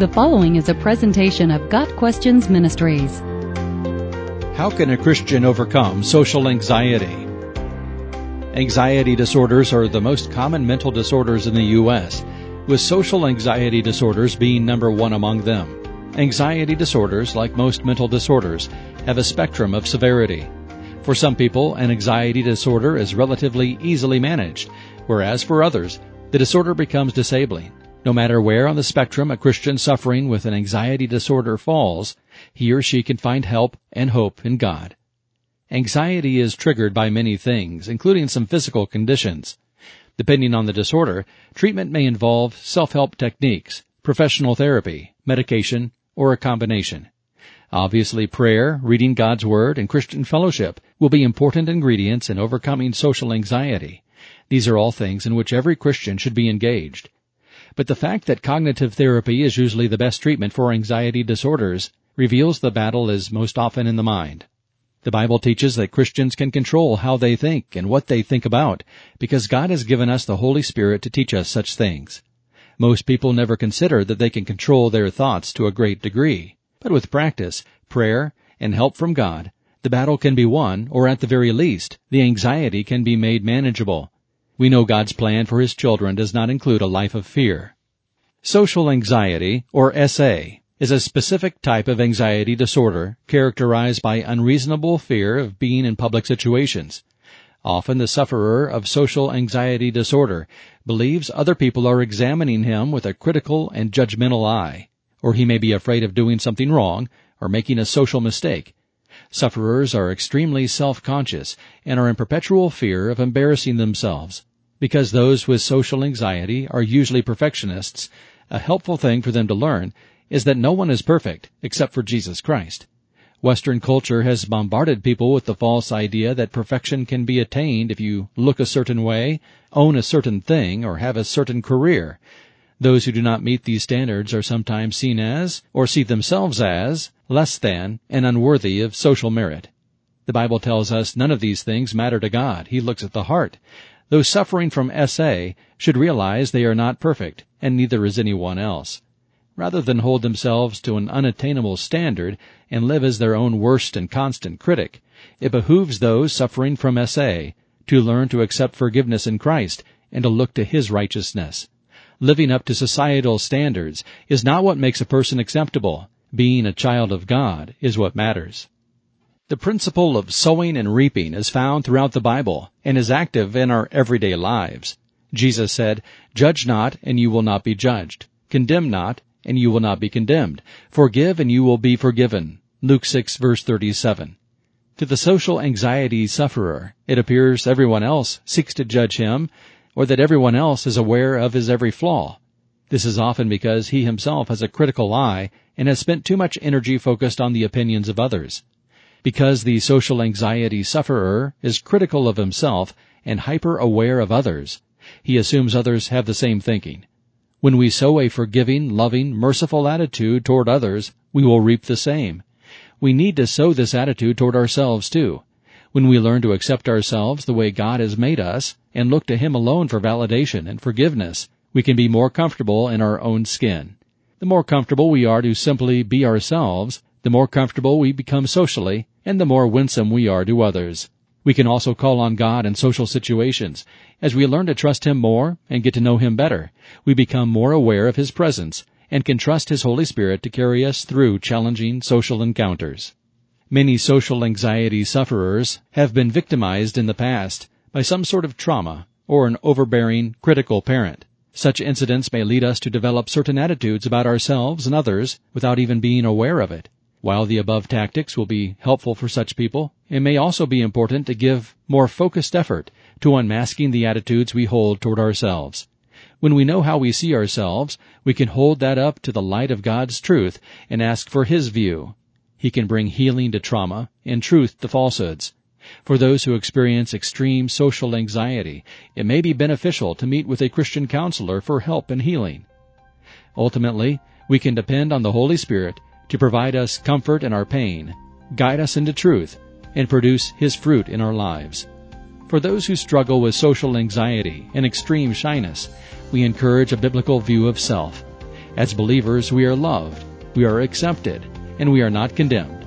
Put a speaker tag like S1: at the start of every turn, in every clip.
S1: The following is a presentation of Got Questions Ministries.
S2: How can a Christian overcome social anxiety? Anxiety disorders are the most common mental disorders in the U.S., with social anxiety disorders being number one among them. Anxiety disorders, like most mental disorders, have a spectrum of severity. For some people, an anxiety disorder is relatively easily managed, whereas for others, the disorder becomes disabling. No matter where on the spectrum a Christian suffering with an anxiety disorder falls, he or she can find help and hope in God. Anxiety is triggered by many things, including some physical conditions. Depending on the disorder, treatment may involve self-help techniques, professional therapy, medication, or a combination. Obviously, prayer, reading God's Word, and Christian fellowship will be important ingredients in overcoming social anxiety. These are all things in which every Christian should be engaged. But the fact that cognitive therapy is usually the best treatment for anxiety disorders reveals the battle is most often in the mind. The Bible teaches that Christians can control how they think and what they think about because God has given us the Holy Spirit to teach us such things. Most people never consider that they can control their thoughts to a great degree. But with practice, prayer, and help from God, the battle can be won, or at the very least, the anxiety can be made manageable. We know God's plan for His children does not include a life of fear. Social anxiety, or SA, is a specific type of anxiety disorder characterized by unreasonable fear of being in public situations. Often the sufferer of social anxiety disorder believes other people are examining him with a critical and judgmental eye, or he may be afraid of doing something wrong or making a social mistake. Sufferers are extremely self-conscious and are in perpetual fear of embarrassing themselves. Because those with social anxiety are usually perfectionists, a helpful thing for them to learn is that no one is perfect except for Jesus Christ. Western culture has bombarded people with the false idea that perfection can be attained if you look a certain way, own a certain thing, or have a certain career. Those who do not meet these standards are sometimes seen as, or see themselves as, less than and unworthy of social merit. The Bible tells us none of these things matter to God. He looks at the heart. Those suffering from SA should realize they are not perfect, and neither is anyone else. Rather than hold themselves to an unattainable standard and live as their own worst and constant critic, it behooves those suffering from SA to learn to accept forgiveness in Christ and to look to His righteousness. Living up to societal standards is not what makes a person acceptable. Being a child of God is what matters. The principle of sowing and reaping is found throughout the Bible and is active in our everyday lives. Jesus said, Judge not, and you will not be judged. Condemn not, and you will not be condemned. Forgive, and you will be forgiven. Luke 6 verse 37. To the social anxiety sufferer, it appears everyone else seeks to judge him, or that everyone else is aware of his every flaw. This is often because he himself has a critical eye and has spent too much energy focused on the opinions of others. Because the social anxiety sufferer is critical of himself and hyper aware of others, he assumes others have the same thinking. When we sow a forgiving, loving, merciful attitude toward others, we will reap the same. We need to sow this attitude toward ourselves too. When we learn to accept ourselves the way God has made us and look to Him alone for validation and forgiveness, we can be more comfortable in our own skin. The more comfortable we are to simply be ourselves, the more comfortable we become socially, and the more winsome we are to others. We can also call on God in social situations. As we learn to trust Him more and get to know Him better, we become more aware of His presence and can trust His Holy Spirit to carry us through challenging social encounters. Many social anxiety sufferers have been victimized in the past by some sort of trauma or an overbearing, critical parent. Such incidents may lead us to develop certain attitudes about ourselves and others without even being aware of it. While the above tactics will be helpful for such people, it may also be important to give more focused effort to unmasking the attitudes we hold toward ourselves. When we know how we see ourselves, we can hold that up to the light of God's truth and ask for His view. He can bring healing to trauma and truth to falsehoods. For those who experience extreme social anxiety, it may be beneficial to meet with a Christian counselor for help and healing. Ultimately, we can depend on the Holy Spirit to provide us comfort in our pain, guide us into truth, and produce His fruit in our lives. For those who struggle with social anxiety and extreme shyness, we encourage a biblical view of self. As believers, we are loved, we are accepted, and we are not condemned.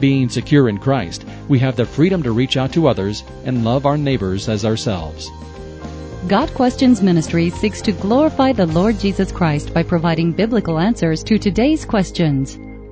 S2: Being secure in Christ, we have the freedom to reach out to others and love our neighbors as ourselves.
S1: Got Questions Ministry seeks to glorify the Lord Jesus Christ by providing biblical answers to today's questions.